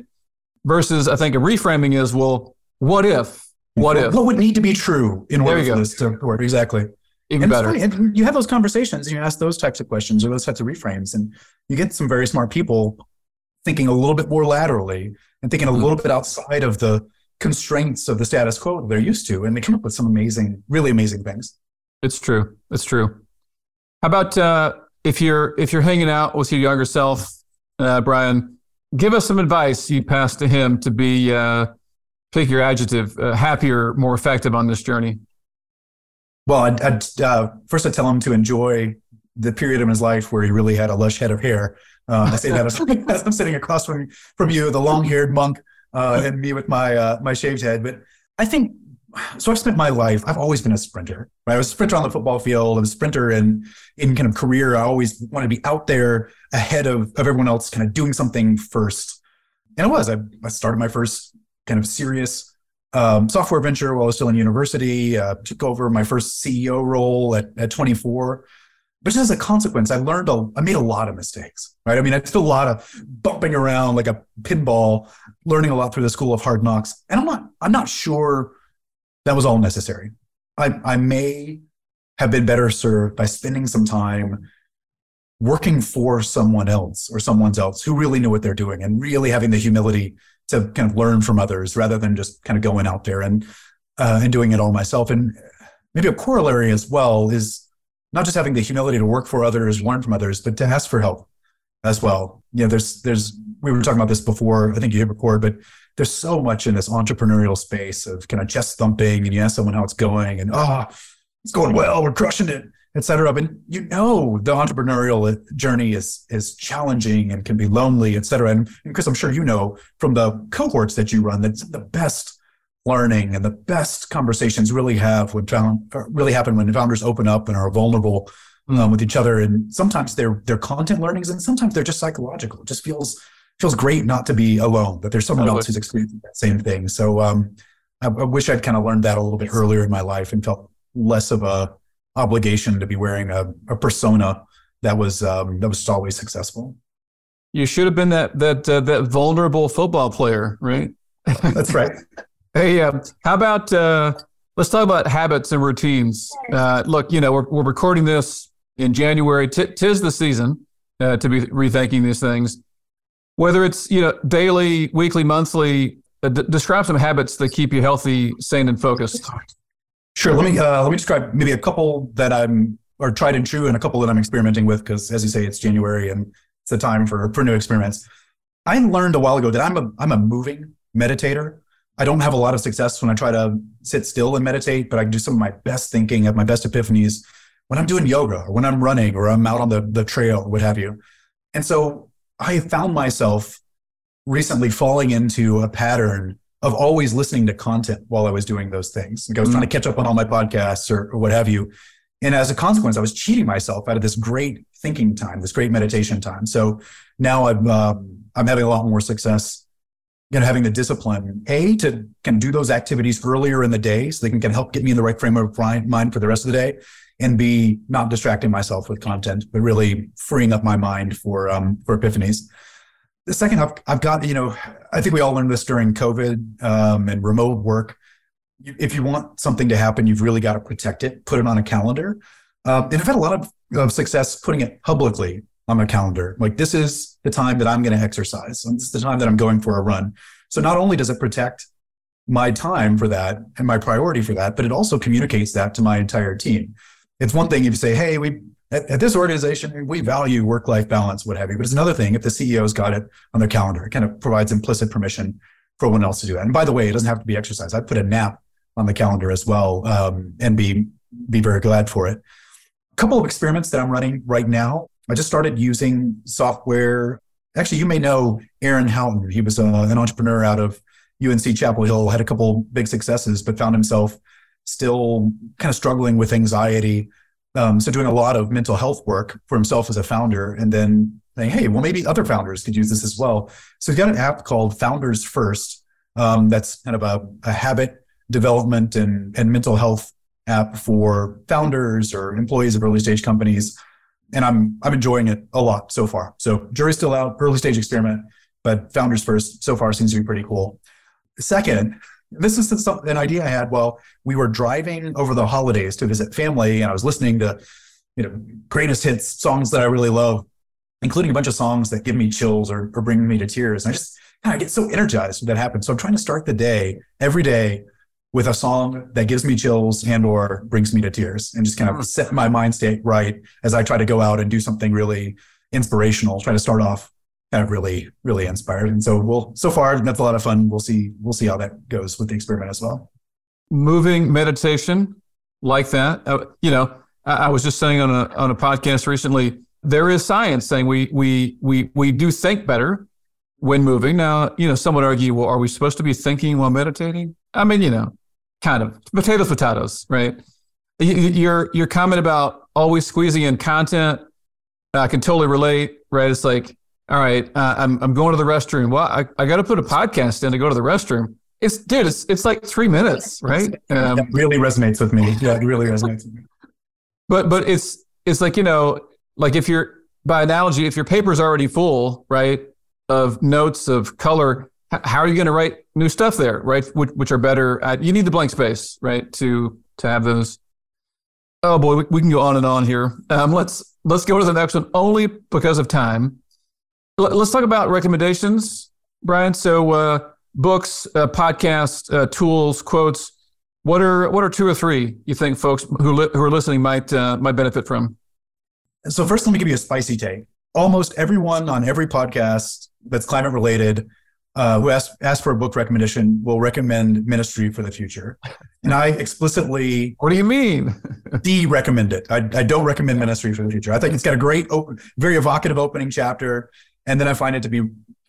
Versus, I think a reframing is, well, what if? What if? What would need to be true in order for this to work? Exactly even and better. And you have those conversations and you ask those types of questions or those types of reframes, and you get some very smart people thinking a little bit more laterally and thinking a mm-hmm. little bit outside of the constraints of the status quo they're used to, and they come up with some amazing, really amazing things. It's true. It's true. How about uh, if you're if you're hanging out with your younger self, uh, Brian? Give us some advice you pass to him to be uh, pick your adjective uh, happier, more effective on this journey. Well, I'd, I'd uh, first I'd tell him to enjoy the period of his life where he really had a lush head of hair. Uh, I say that as, I'm sitting across from from you, the long-haired monk, uh, and me with my uh, my shaved head. But I think so. I've spent my life. I've always been a sprinter. Right? I was a sprinter on the football field. I was a sprinter in in kind of career. I always wanted to be out there ahead of of everyone else, kind of doing something first. And it was. I, I started my first kind of serious um, software venture while I was still in university. Uh, took over my first CEO role at, at 24. But just as a consequence, I learned a, I made a lot of mistakes, right? I mean, I did a lot of bumping around like a pinball, learning a lot through the school of hard knocks. And I'm not, I'm not sure that was all necessary. I, I may have been better served by spending some time working for someone else or someone else who really knew what they're doing and really having the humility to kind of learn from others rather than just kind of going out there and uh, and doing it all myself. And maybe a corollary as well is not just having the humility to work for others, learn from others, but to ask for help as well. You know, there's there's we were talking about this before. I think you hit record, but there's so much in this entrepreneurial space of kind of chest thumping and you ask someone how it's going and oh, it's going well, we're crushing it etc. But you know, the entrepreneurial journey is is challenging and can be lonely, etc. And Chris, I'm sure you know from the cohorts that you run, that the best learning and the best conversations really have when found really happen when founders open up and are vulnerable um, with each other. And sometimes they're they're content learnings, and sometimes they're just psychological. It just feels feels great not to be alone, that there's someone else who's experiencing that same thing. So um, I, I wish I'd kind of learned that a little bit earlier in my life and felt less of a obligation to be wearing a, a persona that was um, that was always successful. You should have been that that uh, that vulnerable football player, right? That's right. hey, uh, how about uh, let's talk about habits and routines. Uh, look, you know, we're we're recording this in January. T- tis the season uh, to be rethinking these things. Whether it's you know daily, weekly, monthly, uh, d- describe some habits that keep you healthy, sane, and focused. Sure. Let me uh, let me describe maybe a couple that I'm or tried and true, and a couple that I'm experimenting with because, as you say, it's January and it's the time for for new experiments. I learned a while ago that I'm a I'm a moving meditator. I don't have a lot of success when I try to sit still and meditate, but I do some of my best thinking, have my best epiphanies when I'm doing yoga or when I'm running or I'm out on the the trail, what have you. And so I found myself recently falling into a pattern of always listening to content while I was doing those things. Like I was mm-hmm. trying to catch up on all my podcasts or, or, what have you. And as a consequence, I was cheating myself out of this great thinking time, this great meditation time. So now I'm um, I'm having a lot more success. You know, having the discipline, a to can do those activities earlier in the day, so they can, can help get me in the right frame of mind for the rest of the day, and b not distracting myself with content, but really freeing up my mind for um, for epiphanies the second I've, I've got you know i think we all learned this during covid um, and remote work. If you want something to happen you've really got to protect it put it on a calendar. Um, and i've had a lot of, of success putting it publicly on my calendar. Like this is the time that i'm going to exercise and this is the time that i'm going for a run. So not only does it protect my time for that and my priority for that but it also communicates that to my entire team. It's one thing if you say hey we at, at this organization, we value work life balance, what have you. But it's another thing if the CEO's got it on their calendar, it kind of provides implicit permission for everyone else to do that. And by the way, it doesn't have to be exercise. I put a nap on the calendar as well um, and be be very glad for it. A couple of experiments that I'm running right now. I just started using software. Actually, you may know Aaron Houghton. He was uh, an entrepreneur out of UNC Chapel Hill, had a couple big successes, but found himself still kind of struggling with anxiety um, so doing a lot of mental health work for himself as a founder, and then saying, "Hey, well, maybe other founders could use this as well." So he's got an app called Founders First. Um, that's kind of a, a habit development and and mental health app for founders or employees of early stage companies. And I'm I'm enjoying it a lot so far. So jury's still out, early stage experiment, but Founders First so far seems to be pretty cool. Second, this is an idea I had while we were driving over the holidays to visit family, and I was listening to, you know, greatest hits songs that I really love, including a bunch of songs that give me chills or, or bring me to tears. And I just kind of get so energized when that happens. So I'm trying to start the day every day with a song that gives me chills and or brings me to tears, and just kind of hmm. set my mind state right as I try to go out and do something really inspirational. Try to start off kind of really really inspired. And so we'll so far that's a lot of fun. We'll see we'll see how that goes with the experiment as well. Moving meditation like that uh, you know I, I, was just saying on a on a podcast recently there is science saying we we we we do think better when moving. Now you know some would argue well are we supposed to be thinking while meditating? I mean you know kind of. Potatoes potatoes right? Your your comment about always squeezing in content i can totally relate right? It's like all right, uh, I'm I'm going to the restroom. Well, I, I got to put a podcast in to go to the restroom. It's dude, it's it's like three minutes, right? Um, that really resonates with me. Yeah, it really resonates with me. But but it's it's like, you know, like if you're, by analogy, if your paper's already full, right, of notes of color, how are you going to write new stuff there, right? Which, which are better at, you need the blank space, right, to to have those. Oh boy, we, we can go on and on here. Um, let's let's go to the next one, only because of time. Let's talk about recommendations, Brian. So, uh, books, uh, podcasts, uh, tools, quotes. What are what are two or three you think folks who li- who are listening might uh, might benefit from? So first, let me give you a spicy take. Almost everyone on every podcast that's climate related uh, who asks asked for a book recommendation will recommend Ministry for the Future, and I explicitly. What do you mean? de-recommend it. I, I don't recommend Ministry for the Future. I think it's got a great, open, very evocative opening chapter, and then I find it to be,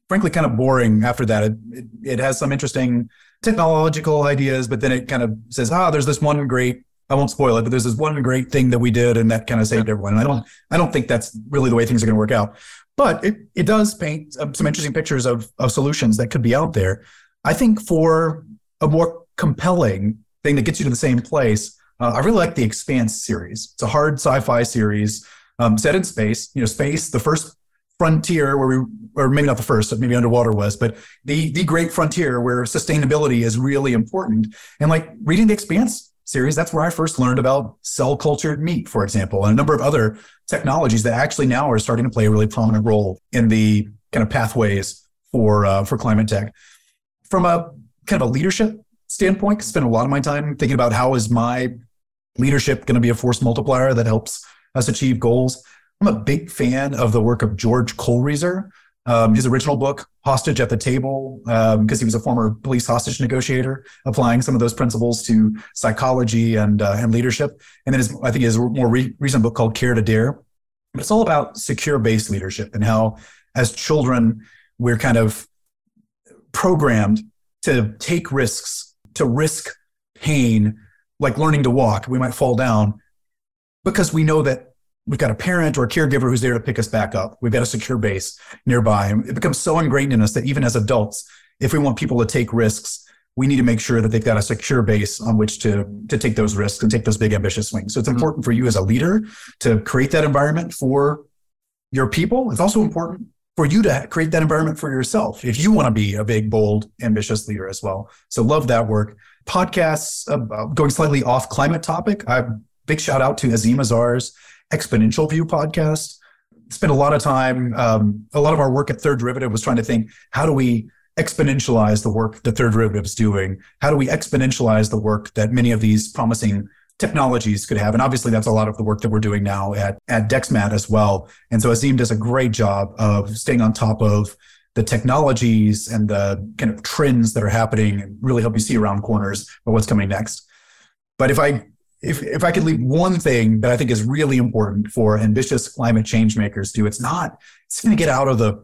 frankly, kind of boring after that. It, it, it has some interesting technological ideas, but then it kind of says, ah, there's this one great I won't spoil it, but there's this one great thing that we did, and that kind of saved everyone. And I don't, I don't think that's really the way things are going to work out. But it, it does paint um, some interesting pictures of of solutions that could be out there. I think for a more compelling thing that gets you to the same place, uh, I really like the Expanse series. It's a hard sci-fi series um, set in space. You know, space, the first frontier where we, or maybe not the first, but maybe underwater was, but the the great frontier where sustainability is really important. And like reading the Expanse series, that's where I first learned about cell cultured meat, for example, and a number of other technologies that actually now are starting to play a really prominent role in the kind of pathways for uh, for climate tech. From a kind of a leadership standpoint, I spend a lot of my time thinking about how is my leadership going to be a force multiplier that helps us achieve goals. I'm a big fan of the work of George Kohlrieser, um, his original book, Hostage at the Table, because um, he was a former police hostage negotiator, applying some of those principles to psychology and uh, and leadership. And then his, I think his more re- recent book called Care to Dare. But it's all about secure based leadership and how, as children, we're kind of programmed to take risks, to risk pain, like learning to walk. We might fall down because we know that we've got a parent or a caregiver who's there to pick us back up. We've got a secure base nearby. And it becomes so ingrained in us that even as adults, if we want people to take risks, we need to make sure that they've got a secure base on which to, to take those risks and take those big ambitious swings. So it's mm-hmm. important for you as a leader to create that environment for your people. It's also important for you to create that environment for yourself if you want to be a big, bold, ambitious leader as well. So love that work. Podcasts uh, going slightly off climate topic. I big shout out to Azeem Azhar's exponential view podcast. Spent a lot of time, um, a lot of our work at Third Derivative was trying to think how do we exponentialize the work that Third Derivative is doing? How do we exponentialize the work that many of these promising technologies could have? And obviously, that's a lot of the work that we're doing now at, at DexMat as well. And so Azeem does a great job of staying on top of the technologies and the kind of trends that are happening and really help you see around corners of what's coming next. But if I if, if I could leave one thing that I think is really important for ambitious climate change makers to do, it's not, it's going to get out of the,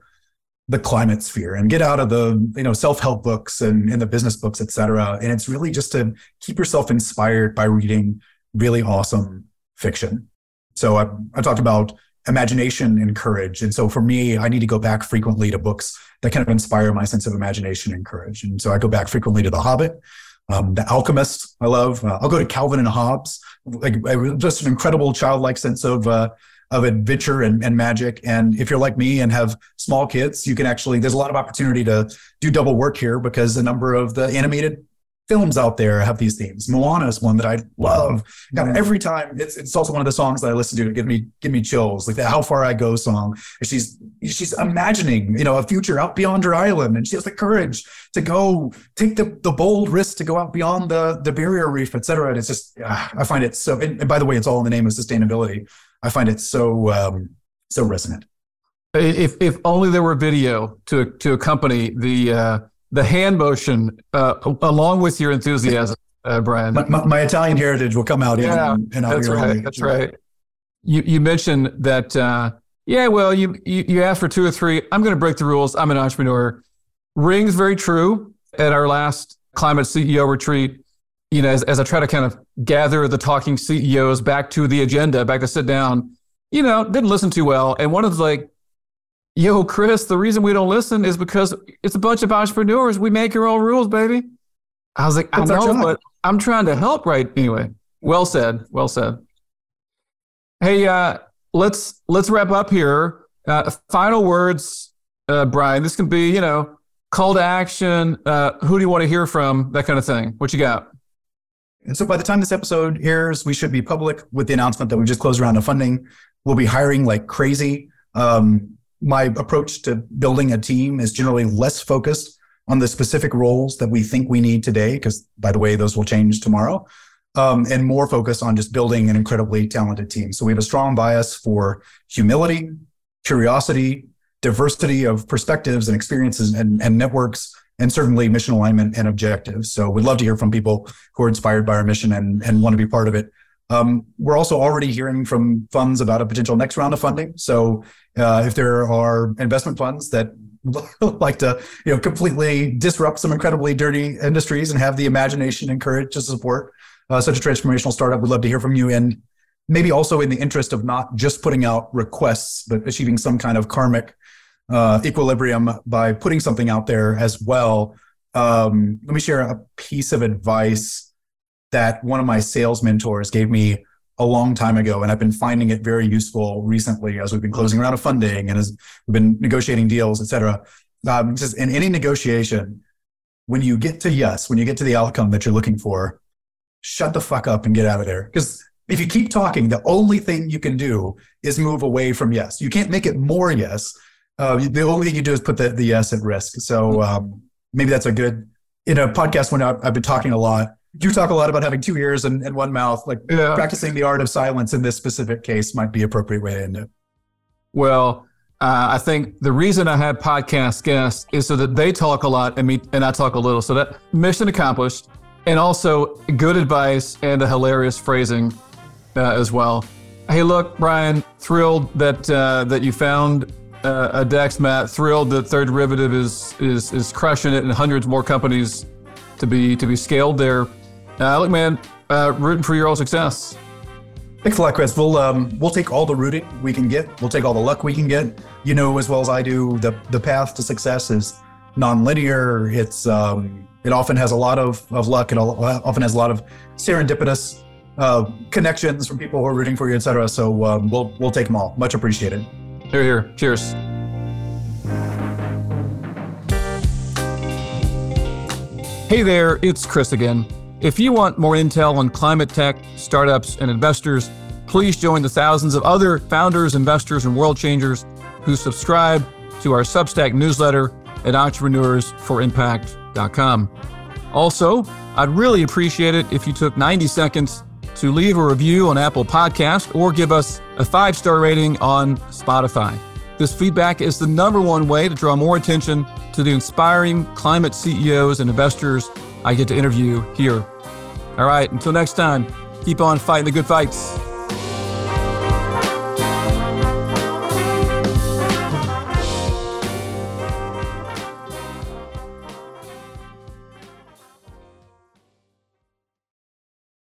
the climate sphere and get out of the, you know, self-help books and, and the business books, et cetera. And it's really just to keep yourself inspired by reading really awesome fiction. So I, I talked about imagination and courage. And so for me, I need to go back frequently to books that kind of inspire my sense of imagination and courage. And so I go back frequently to The Hobbit. Um, the Alchemist, I love. Uh, I'll go to Calvin and Hobbes, like just an incredible childlike sense of uh, of adventure and, and magic. And if you're like me and have small kids, you can actually there's a lot of opportunity to do double work here because a number of the animated films out there have these themes. Moana is one that I love. God, every time it's it's also one of the songs that I listen to to give me give me chills. Like the How Far I Go song. She's she's imagining, you know, a future out beyond her island and she has the courage to go take the, the bold risk to go out beyond the the barrier reef, et cetera. And it's just uh, I find it so and, and, by the way, it's all in the name of sustainability. I find it so um so resonant. If if only there were video to to accompany the uh the hand motion uh, along with your enthusiasm, uh, Brian. My, my, my, Italian heritage will come out. Yeah, in, in that's right. That's right. You you mentioned that. Uh, yeah, well, you, you you asked for two or three. I'm going to break the rules. I'm an entrepreneur. Rings very true. At our last climate CEO retreat, you know, as, as I try to kind of gather the talking CEOs back to the agenda, back to sit down, you know, didn't listen too well. And one of the like Yo, Chris, the reason we don't listen is because it's a bunch of entrepreneurs. We make our own rules, baby. I was like, That's I know, but I'm trying to help, right? Anyway, well said. Well said. Hey, uh, let's let's wrap up here. Uh, final words, uh, Brian. This can be, you know, call to action. Uh, who do you want to hear from? That kind of thing. What you got? And so by the time this episode airs, we should be public with the announcement that we just closed around of funding. We'll be hiring like crazy. Um, my approach to building a team is generally less focused on the specific roles that we think we need today, because by the way, those will change tomorrow, um, and more focused on just building an incredibly talented team. So we have a strong bias for humility, curiosity, diversity of perspectives and experiences and, and networks, and certainly mission alignment and objectives. So we'd love to hear from people who are inspired by our mission and, and want to be part of it. Um, we're also already hearing from funds about a potential next round of funding. So uh, if there are investment funds that would like to you know completely disrupt some incredibly dirty industries and have the imagination and courage to support uh, such a transformational startup, we'd love to hear from you. And maybe also in the interest of not just putting out requests, but achieving some kind of karmic uh, equilibrium by putting something out there as well. Um, let me share a piece of advice that one of my sales mentors gave me a long time ago, and I've been finding it very useful recently as we've been closing around of funding and as we've been negotiating deals, et cetera. Um, says in any negotiation, when you get to yes, when you get to the outcome that you're looking for, shut the fuck up and get out of there. Because if you keep talking, the only thing you can do is move away from yes. You can't make it more yes. Uh, the only thing you do is put the, the yes at risk. So um, maybe that's a good in a podcast when I've, I've been talking a lot you talk a lot about having two ears and, and one mouth. Like yeah. practicing the art of silence in this specific case might be appropriate way to end it. Well, uh, I think the reason I have podcast guests is so that they talk a lot and me and I talk a little. So that mission accomplished, and also good advice and a hilarious phrasing uh, as well. Hey, look, Brian, thrilled that uh, that you found uh, a DexMat. Thrilled that Third Derivative is is is crushing it, and hundreds more companies to be to be scaled there. Uh, look, man, uh, rooting for your all success. Thanks a lot, Chris. We'll um, we'll take all the rooting we can get. We'll take all the luck we can get. You know as well as I do, the the path to success is nonlinear. It's um, it often has a lot of, of luck. It often has a lot of serendipitous uh, connections from people who are rooting for you, et cetera. So um, we'll we'll take them all. Much appreciated. Here, here. Cheers. Hey there, it's Chris again. If you want more intel on climate tech, startups, and investors, please join the thousands of other founders, investors, and world changers who subscribe to our Substack newsletter at entrepreneursforimpact.com. Also, I'd really appreciate it if you took 90 seconds to leave a review on Apple Podcast or give us a five star rating on Spotify. This feedback is the number one way to draw more attention to the inspiring climate CEOs and investors I get to interview here all right, until next time, keep on fighting the good fights.